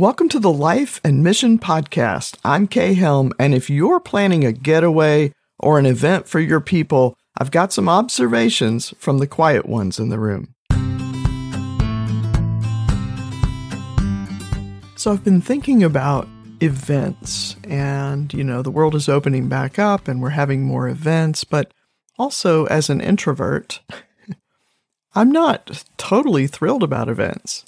Welcome to the Life and Mission Podcast. I'm Kay Helm, and if you're planning a getaway or an event for your people, I've got some observations from the quiet ones in the room. So I've been thinking about events, and you know, the world is opening back up and we're having more events, but also as an introvert, I'm not totally thrilled about events.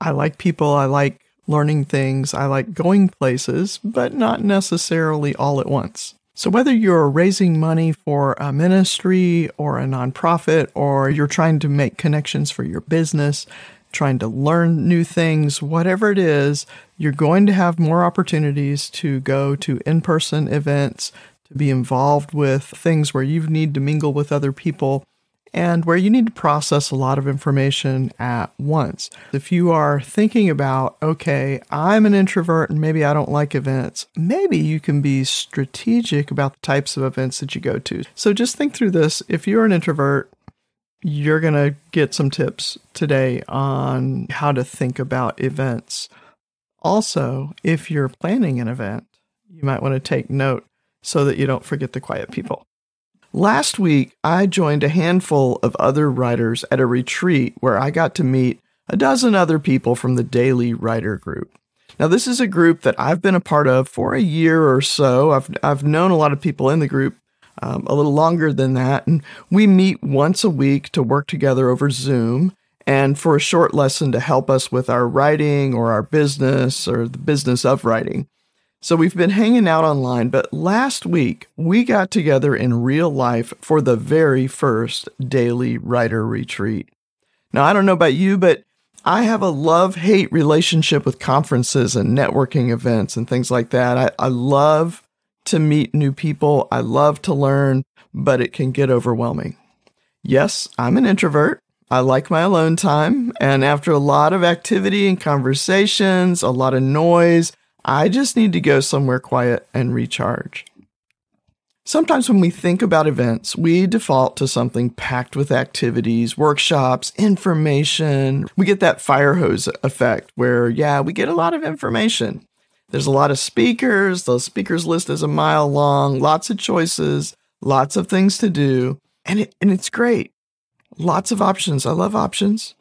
I like people, I like learning things. I like going places, but not necessarily all at once. So, whether you're raising money for a ministry or a nonprofit, or you're trying to make connections for your business, trying to learn new things, whatever it is, you're going to have more opportunities to go to in person events, to be involved with things where you need to mingle with other people and where you need to process a lot of information at once. If you are thinking about, okay, I'm an introvert and maybe I don't like events, maybe you can be strategic about the types of events that you go to. So just think through this. If you're an introvert, you're going to get some tips today on how to think about events. Also, if you're planning an event, you might want to take note so that you don't forget the quiet people. Last week, I joined a handful of other writers at a retreat where I got to meet a dozen other people from the Daily Writer Group. Now, this is a group that I've been a part of for a year or so. I've, I've known a lot of people in the group um, a little longer than that. And we meet once a week to work together over Zoom and for a short lesson to help us with our writing or our business or the business of writing. So we've been hanging out online, but last week we got together in real life for the very first daily writer retreat. Now, I don't know about you, but I have a love hate relationship with conferences and networking events and things like that. I, I love to meet new people, I love to learn, but it can get overwhelming. Yes, I'm an introvert. I like my alone time. And after a lot of activity and conversations, a lot of noise, I just need to go somewhere quiet and recharge. Sometimes when we think about events, we default to something packed with activities, workshops, information. We get that fire hose effect where, yeah, we get a lot of information. There's a lot of speakers. The speakers list is a mile long, lots of choices, lots of things to do. And, it, and it's great. Lots of options. I love options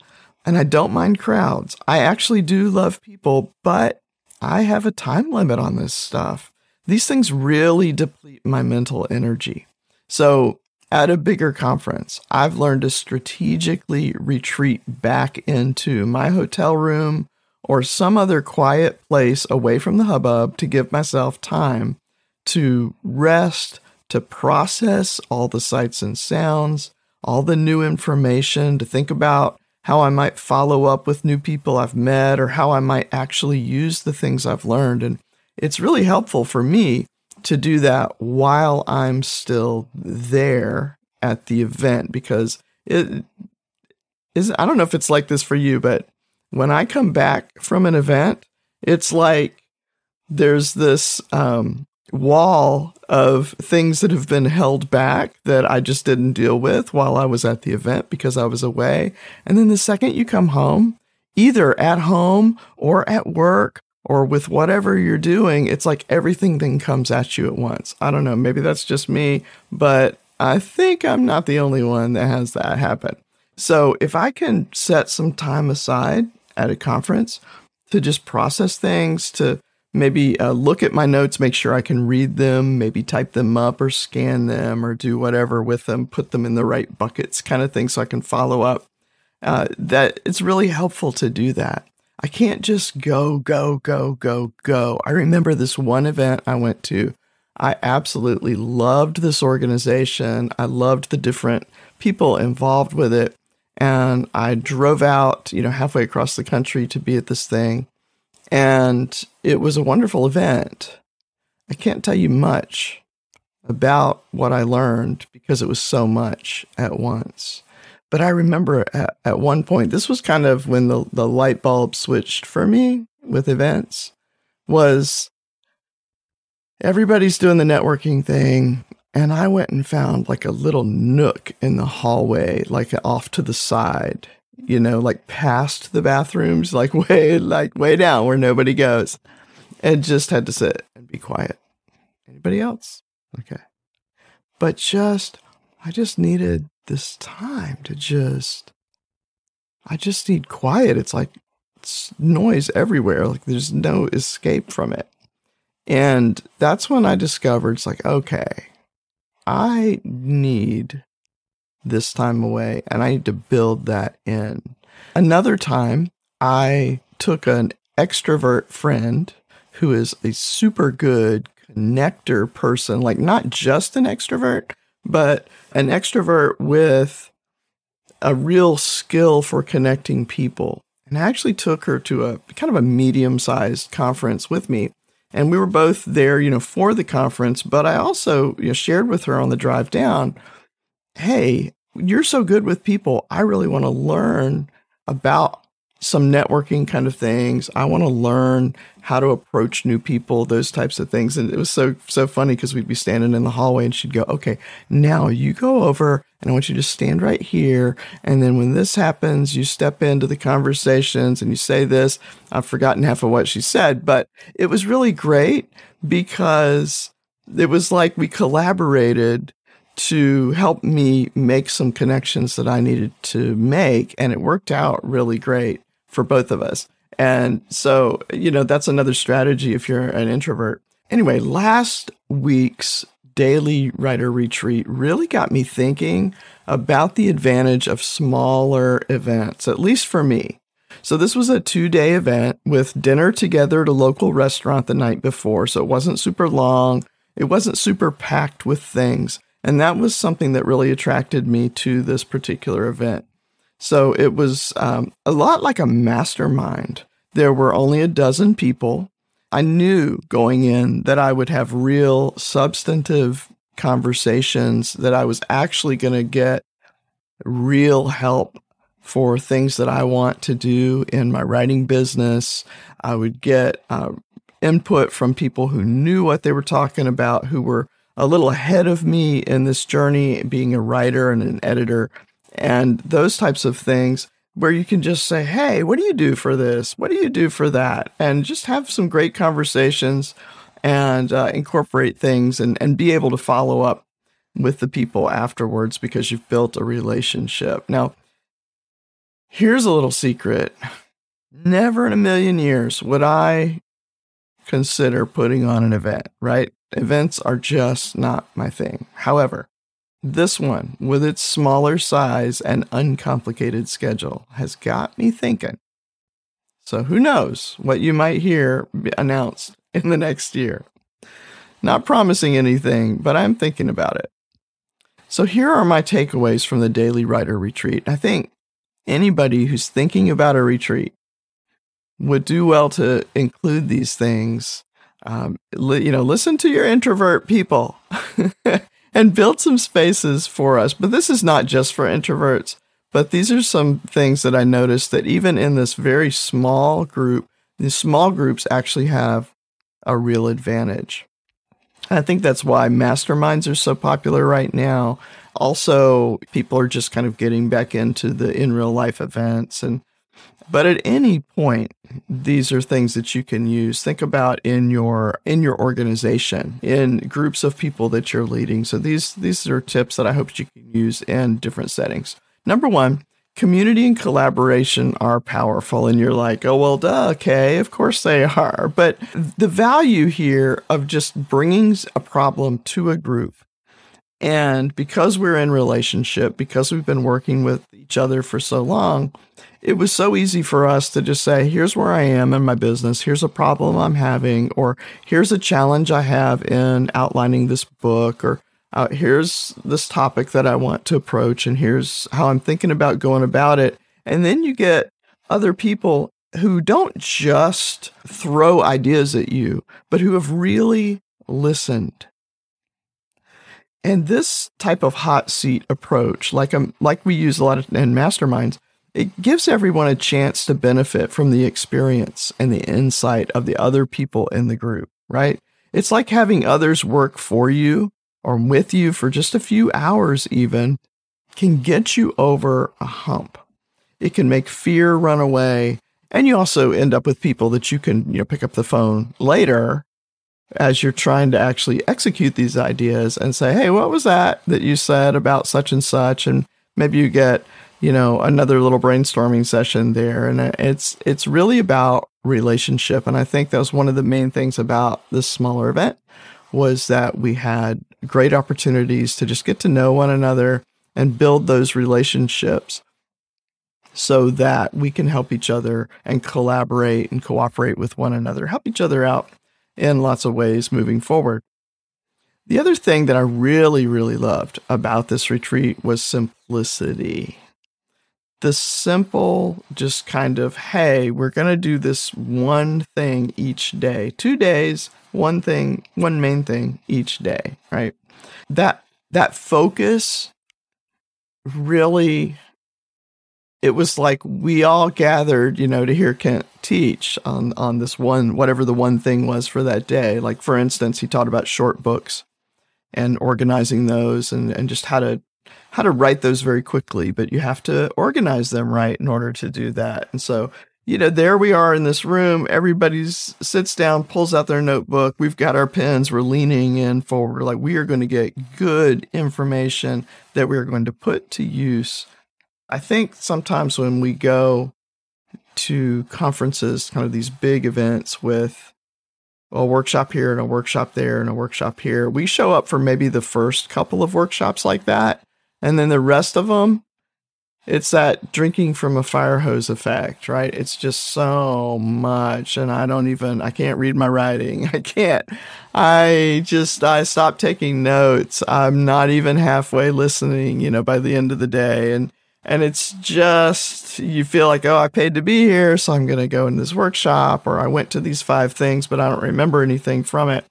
and I don't mind crowds. I actually do love people, but I have a time limit on this stuff. These things really deplete my mental energy. So, at a bigger conference, I've learned to strategically retreat back into my hotel room or some other quiet place away from the hubbub to give myself time to rest, to process all the sights and sounds, all the new information, to think about how I might follow up with new people I've met, or how I might actually use the things I've learned. And it's really helpful for me to do that while I'm still there at the event because it is, I don't know if it's like this for you, but when I come back from an event, it's like there's this um, wall of things that have been held back that I just didn't deal with while I was at the event because I was away. And then the second you come home, either at home or at work or with whatever you're doing, it's like everything then comes at you at once. I don't know, maybe that's just me, but I think I'm not the only one that has that happen. So if I can set some time aside at a conference to just process things, to maybe uh, look at my notes, make sure I can read them, maybe type them up or scan them or do whatever with them, put them in the right buckets kind of thing so I can follow up. Uh, that it's really helpful to do that. I can't just go, go, go, go, go. I remember this one event I went to. I absolutely loved this organization. I loved the different people involved with it. And I drove out, you know, halfway across the country to be at this thing. And it was a wonderful event. I can't tell you much about what I learned because it was so much at once. But I remember at, at one point, this was kind of when the, the light bulb switched for me with events, was everybody's doing the networking thing. And I went and found like a little nook in the hallway, like off to the side. You know, like past the bathrooms, like way, like way down where nobody goes, and just had to sit and be quiet. Anybody else? Okay. But just, I just needed this time to just, I just need quiet. It's like it's noise everywhere. Like there's no escape from it. And that's when I discovered it's like, okay, I need this time away and I need to build that in. Another time, I took an extrovert friend who is a super good connector person, like not just an extrovert, but an extrovert with a real skill for connecting people. And I actually took her to a kind of a medium sized conference with me. And we were both there, you know, for the conference, but I also you know, shared with her on the drive down, hey, you're so good with people. I really want to learn about some networking kind of things. I want to learn how to approach new people, those types of things. And it was so so funny because we'd be standing in the hallway and she'd go, "Okay, now you go over and I want you to stand right here. And then when this happens, you step into the conversations and you say this." I've forgotten half of what she said, but it was really great because it was like we collaborated to help me make some connections that I needed to make. And it worked out really great for both of us. And so, you know, that's another strategy if you're an introvert. Anyway, last week's daily writer retreat really got me thinking about the advantage of smaller events, at least for me. So, this was a two day event with dinner together at a local restaurant the night before. So, it wasn't super long, it wasn't super packed with things. And that was something that really attracted me to this particular event. So it was um, a lot like a mastermind. There were only a dozen people. I knew going in that I would have real substantive conversations, that I was actually going to get real help for things that I want to do in my writing business. I would get uh, input from people who knew what they were talking about, who were a little ahead of me in this journey, being a writer and an editor and those types of things where you can just say, Hey, what do you do for this? What do you do for that? And just have some great conversations and uh, incorporate things and, and be able to follow up with the people afterwards because you've built a relationship. Now, here's a little secret. Never in a million years would I consider putting on an event, right? Events are just not my thing. However, this one, with its smaller size and uncomplicated schedule, has got me thinking. So who knows what you might hear announced in the next year. Not promising anything, but I'm thinking about it. So here are my takeaways from the Daily Writer Retreat. I think anybody who's thinking about a retreat would do well to include these things. Um, li- you know, listen to your introvert people. and build some spaces for us. But this is not just for introverts, but these are some things that I noticed that even in this very small group, these small groups actually have a real advantage. I think that's why masterminds are so popular right now. Also, people are just kind of getting back into the in real life events and but at any point, these are things that you can use. Think about in your in your organization, in groups of people that you're leading. So these these are tips that I hope you can use in different settings. Number one, community and collaboration are powerful and you're like oh well duh okay of course they are but the value here of just bringing a problem to a group and because we're in relationship because we've been working with each other for so long it was so easy for us to just say, here's where I am in my business. Here's a problem I'm having, or here's a challenge I have in outlining this book, or uh, here's this topic that I want to approach, and here's how I'm thinking about going about it. And then you get other people who don't just throw ideas at you, but who have really listened. And this type of hot seat approach, like um, like we use a lot of in masterminds, it gives everyone a chance to benefit from the experience and the insight of the other people in the group, right? It's like having others work for you or with you for just a few hours, even can get you over a hump. It can make fear run away. And you also end up with people that you can, you know, pick up the phone later as you're trying to actually execute these ideas and say, Hey, what was that that you said about such and such? And maybe you get, you know, another little brainstorming session there. And it's, it's really about relationship. And I think that was one of the main things about this smaller event was that we had great opportunities to just get to know one another and build those relationships so that we can help each other and collaborate and cooperate with one another, help each other out in lots of ways moving forward. The other thing that I really, really loved about this retreat was simplicity. The simple, just kind of, hey, we're going to do this one thing each day, two days, one thing, one main thing each day, right? That, that focus really it was like we all gathered, you know, to hear Kent teach on on this one whatever the one thing was for that day. Like for instance, he taught about short books and organizing those and and just how to how to write those very quickly, but you have to organize them right in order to do that. And so, you know, there we are in this room. Everybody's sits down, pulls out their notebook. We've got our pens. We're leaning in forward. Like we are going to get good information that we are going to put to use I think sometimes when we go to conferences, kind of these big events with a workshop here and a workshop there and a workshop here, we show up for maybe the first couple of workshops like that. And then the rest of them, it's that drinking from a fire hose effect, right? It's just so much. And I don't even, I can't read my writing. I can't. I just, I stopped taking notes. I'm not even halfway listening, you know, by the end of the day. And, and it's just you feel like oh i paid to be here so i'm going to go in this workshop or i went to these five things but i don't remember anything from it.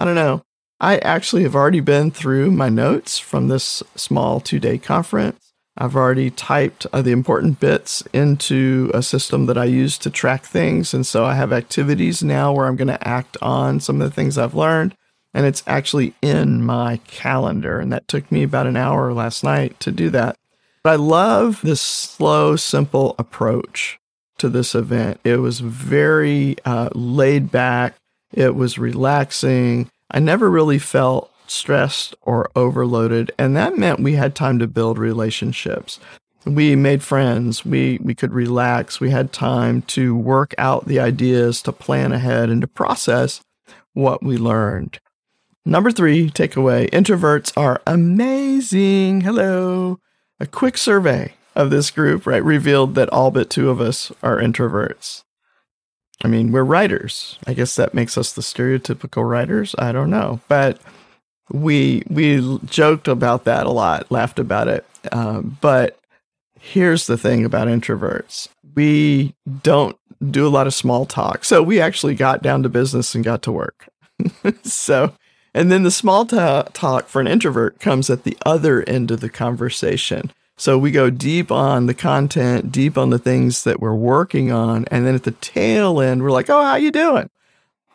I don't know. I actually have already been through my notes from this small two day conference. I've already typed uh, the important bits into a system that i use to track things and so i have activities now where i'm going to act on some of the things i've learned and it's actually in my calendar and that took me about an hour last night to do that I love this slow, simple approach to this event. It was very uh, laid back, it was relaxing. I never really felt stressed or overloaded. And that meant we had time to build relationships. We made friends. We, we could relax. We had time to work out the ideas, to plan ahead, and to process what we learned. Number three takeaway introverts are amazing. Hello. A quick survey of this group, right, revealed that all but two of us are introverts. I mean, we're writers. I guess that makes us the stereotypical writers. I don't know, but we we joked about that a lot, laughed about it. Um, but here's the thing about introverts: we don't do a lot of small talk. So we actually got down to business and got to work. so and then the small talk for an introvert comes at the other end of the conversation. So we go deep on the content, deep on the things that we're working on, and then at the tail end, we're like, "Oh, how you doing?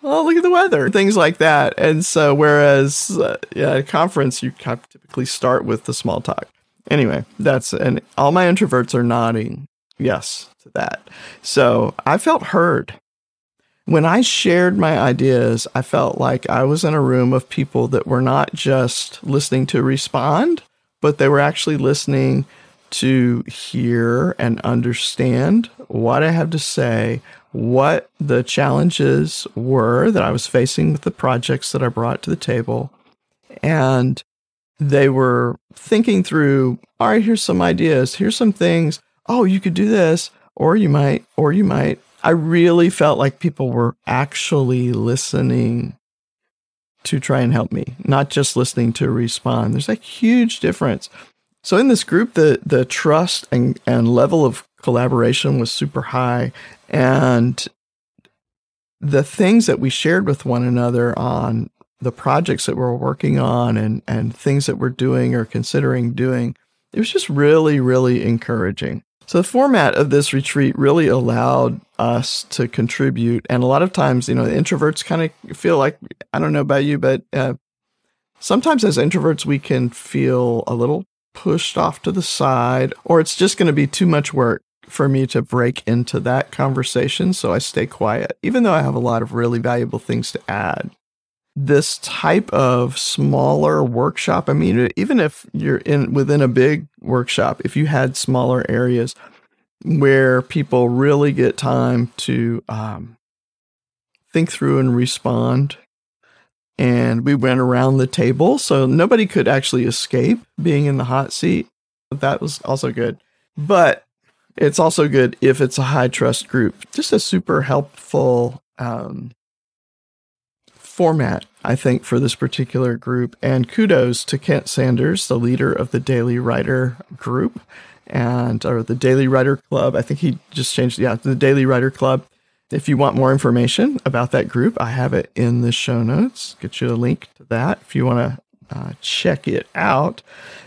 Oh, look at the weather," things like that. And so, whereas uh, yeah, at a conference, you typically start with the small talk. Anyway, that's and all my introverts are nodding yes to that. So I felt heard when I shared my ideas, I felt like I was in a room of people that were not just listening to respond, but they were actually listening to hear and understand what I have to say, what the challenges were that I was facing with the projects that I brought to the table. And they were thinking through, all right, here's some ideas. Here's some things. Oh, you could do this, or you might, or you might. I really felt like people were actually listening to try and help me, not just listening to respond. There's a huge difference. So in this group, the the trust and, and level of collaboration was super high. And the things that we shared with one another on the projects that we're working on and, and things that we're doing or considering doing, it was just really, really encouraging. So the format of this retreat really allowed us to contribute. And a lot of times, you know, introverts kind of feel like, I don't know about you, but uh, sometimes as introverts, we can feel a little pushed off to the side, or it's just going to be too much work for me to break into that conversation. So I stay quiet, even though I have a lot of really valuable things to add. This type of smaller workshop, I mean, even if you're in within a big workshop, if you had smaller areas where people really get time to um, think through and respond and we went around the table so nobody could actually escape being in the hot seat that was also good. But it's also good if it's a high trust group just a super helpful um, format i think for this particular group and kudos to kent sanders the leader of the daily writer group and or the daily writer club i think he just changed yeah the daily writer club if you want more information about that group, I have it in the show notes. Get you a link to that if you want to uh, check it out.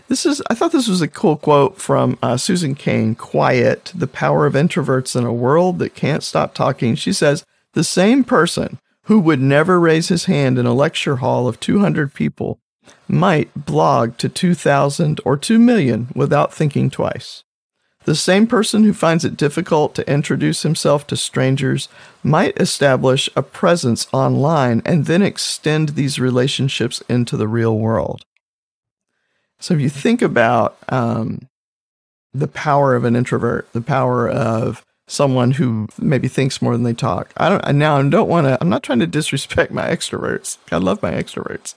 This is, I thought this was a cool quote from uh, Susan Cain Quiet, the power of introverts in a world that can't stop talking. She says, The same person who would never raise his hand in a lecture hall of 200 people might blog to 2,000 or 2 million without thinking twice. The same person who finds it difficult to introduce himself to strangers might establish a presence online and then extend these relationships into the real world. So, if you think about um, the power of an introvert, the power of someone who maybe thinks more than they talk, I don't now I don't want to. I'm not trying to disrespect my extroverts. I love my extroverts,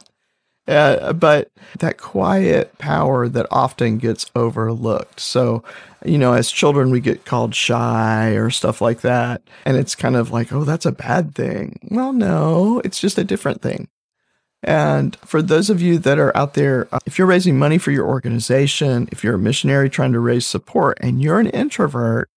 uh, but that quiet power that often gets overlooked. So, you know, as children, we get called shy or stuff like that. And it's kind of like, oh, that's a bad thing. Well, no, it's just a different thing. And for those of you that are out there, uh, if you're raising money for your organization, if you're a missionary trying to raise support and you're an introvert,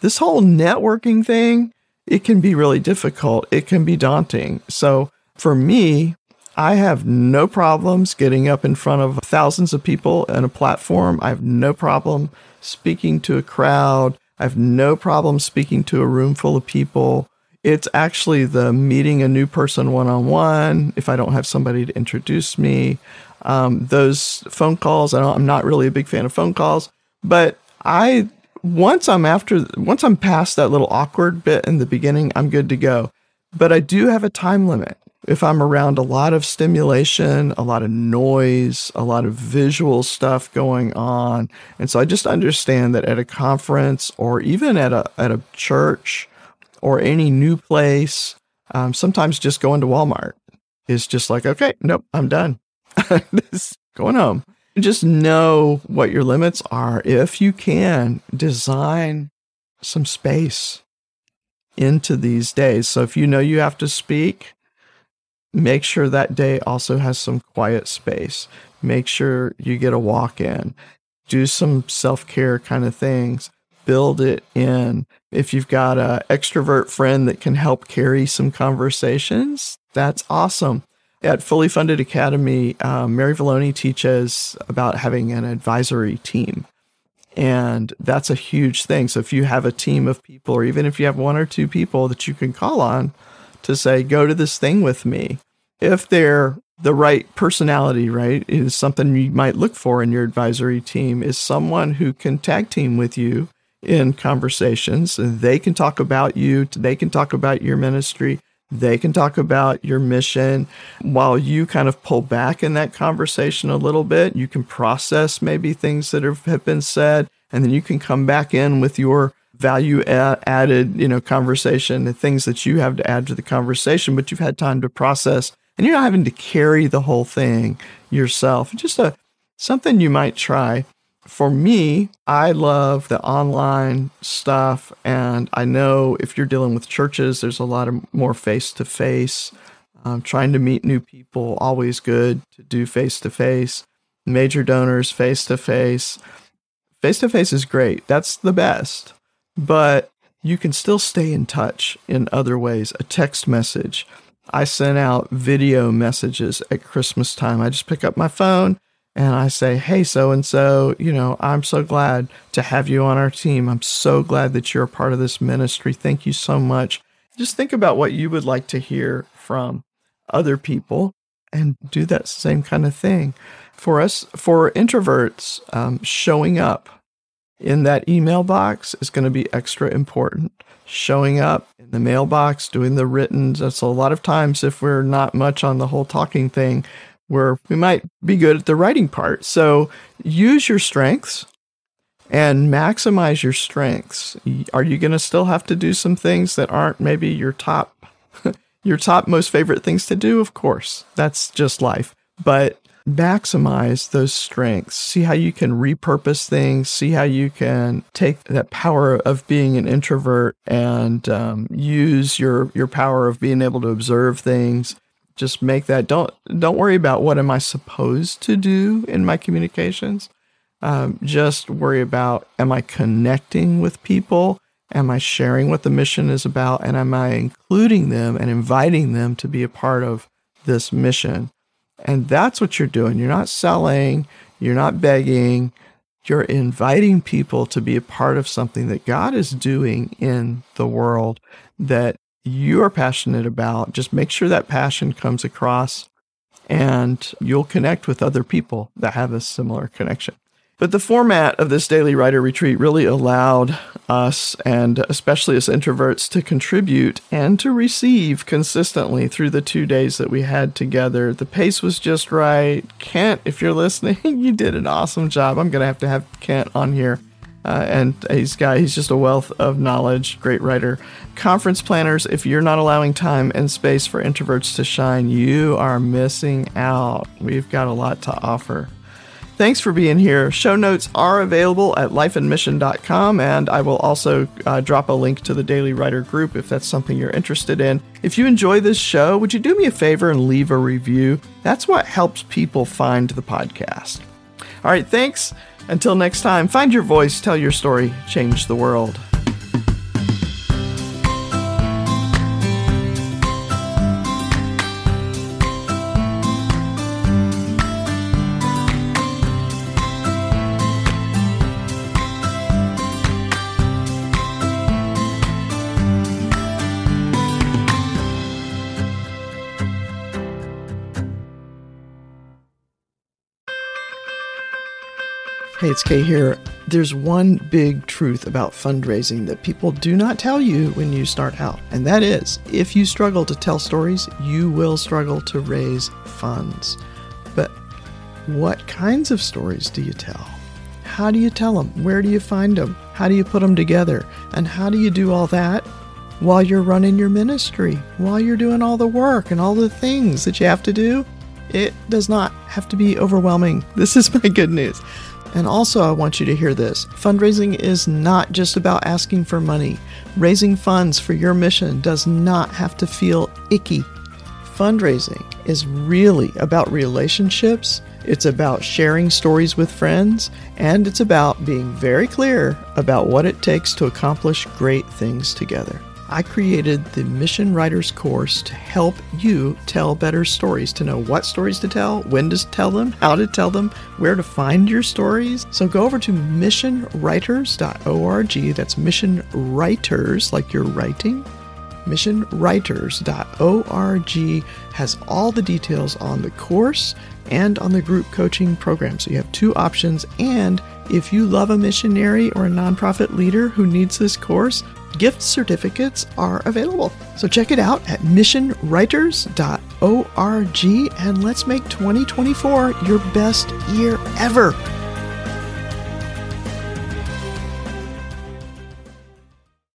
this whole networking thing, it can be really difficult. It can be daunting. So for me, I have no problems getting up in front of thousands of people on a platform. I have no problem speaking to a crowd. I have no problem speaking to a room full of people. It's actually the meeting a new person one on one. If I don't have somebody to introduce me, um, those phone calls. I am not really a big fan of phone calls, but I once I'm after once I'm past that little awkward bit in the beginning, I'm good to go. But I do have a time limit if I'm around a lot of stimulation, a lot of noise, a lot of visual stuff going on. And so I just understand that at a conference or even at a, at a church or any new place, um, sometimes just going to Walmart is just like, okay, nope, I'm done. going home. Just know what your limits are. If you can, design some space into these days. So if you know you have to speak, make sure that day also has some quiet space. Make sure you get a walk in. Do some self care kind of things. Build it in. If you've got an extrovert friend that can help carry some conversations, that's awesome. At Fully Funded Academy, um, Mary Valloni teaches about having an advisory team. And that's a huge thing. So if you have a team of people, or even if you have one or two people that you can call on, to say, go to this thing with me. If they're the right personality, right, is something you might look for in your advisory team is someone who can tag team with you in conversations. They can talk about you, they can talk about your ministry, they can talk about your mission while you kind of pull back in that conversation a little bit. You can process maybe things that have, been said, and then you can come back in with your value added, you know, conversation, the things that you have to add to the conversation, but you've had time to process and you're not having to carry the whole thing yourself. Just a something you might try. For me, I love the online stuff, and I know if you're dealing with churches, there's a lot of more face to face. Trying to meet new people, always good to do face to face. Major donors, face to face. Face to face is great. That's the best but you can still stay in touch in other ways. A text message. I sent out video messages at Christmas time. I just pick up my phone and I say, Hey, so and so, you know, I'm so glad to have you on our team. I'm so glad that you're a part of this ministry. Thank you so much. Just think about what you would like to hear from other people and do that same kind of thing. For us, for introverts, um, showing up in that email box is going to be extra important. Showing up in the mailbox, doing the written. That's a lot of times if we're not much on the whole talking thing, where we might be good at the writing part. So use your strengths and maximize your strengths. Are you going to still have to do some things that aren't maybe your top your top most favorite things to do? Of course. That's just life. But maximize those strengths. See how you can repurpose things. See how you can take that power of being an introvert and um, use your your power of being able to observe things. Just make that. Don't don't worry about what am I supposed to do in my communications. Um, just worry about am I connecting with people? Am I sharing what the mission is about? And am I including them and inviting them to be a part of this mission? And that's what you're doing. You're not selling, you're not begging, you're inviting people to be a part of something that God is doing in the world that you are passionate about. Just make sure that passion comes across and you'll connect with other people that have a similar connection. But the format of this daily writer retreat really allowed us, and especially as introverts, to contribute and to receive consistently through the two days that we had together. The pace was just right. Kent, if you're listening, you did an awesome job. I'm going to have to have Kent on here. Uh, and he's guy, he's just a wealth of knowledge, great writer. Conference planners, if you're not allowing time and space for introverts to shine, you are missing out. We've got a lot to offer. Thanks for being here. Show notes are available at lifeandmission.com, and I will also uh, drop a link to the Daily Writer group if that's something you're interested in. If you enjoy this show, would you do me a favor and leave a review? That's what helps people find the podcast. All right, thanks. Until next time, find your voice, tell your story, change the world. Hey, it's Kay here. There's one big truth about fundraising that people do not tell you when you start out, and that is if you struggle to tell stories, you will struggle to raise funds. But what kinds of stories do you tell? How do you tell them? Where do you find them? How do you put them together? And how do you do all that while you're running your ministry, while you're doing all the work and all the things that you have to do? It does not have to be overwhelming. This is my good news. And also, I want you to hear this fundraising is not just about asking for money. Raising funds for your mission does not have to feel icky. Fundraising is really about relationships, it's about sharing stories with friends, and it's about being very clear about what it takes to accomplish great things together. I created the Mission Writers course to help you tell better stories, to know what stories to tell, when to tell them, how to tell them, where to find your stories. So go over to missionwriters.org. That's mission writers, like you're writing. Missionwriters.org has all the details on the course and on the group coaching program. So you have two options. And if you love a missionary or a nonprofit leader who needs this course, gift certificates are available. So check it out at missionwriters.org and let's make 2024 your best year ever.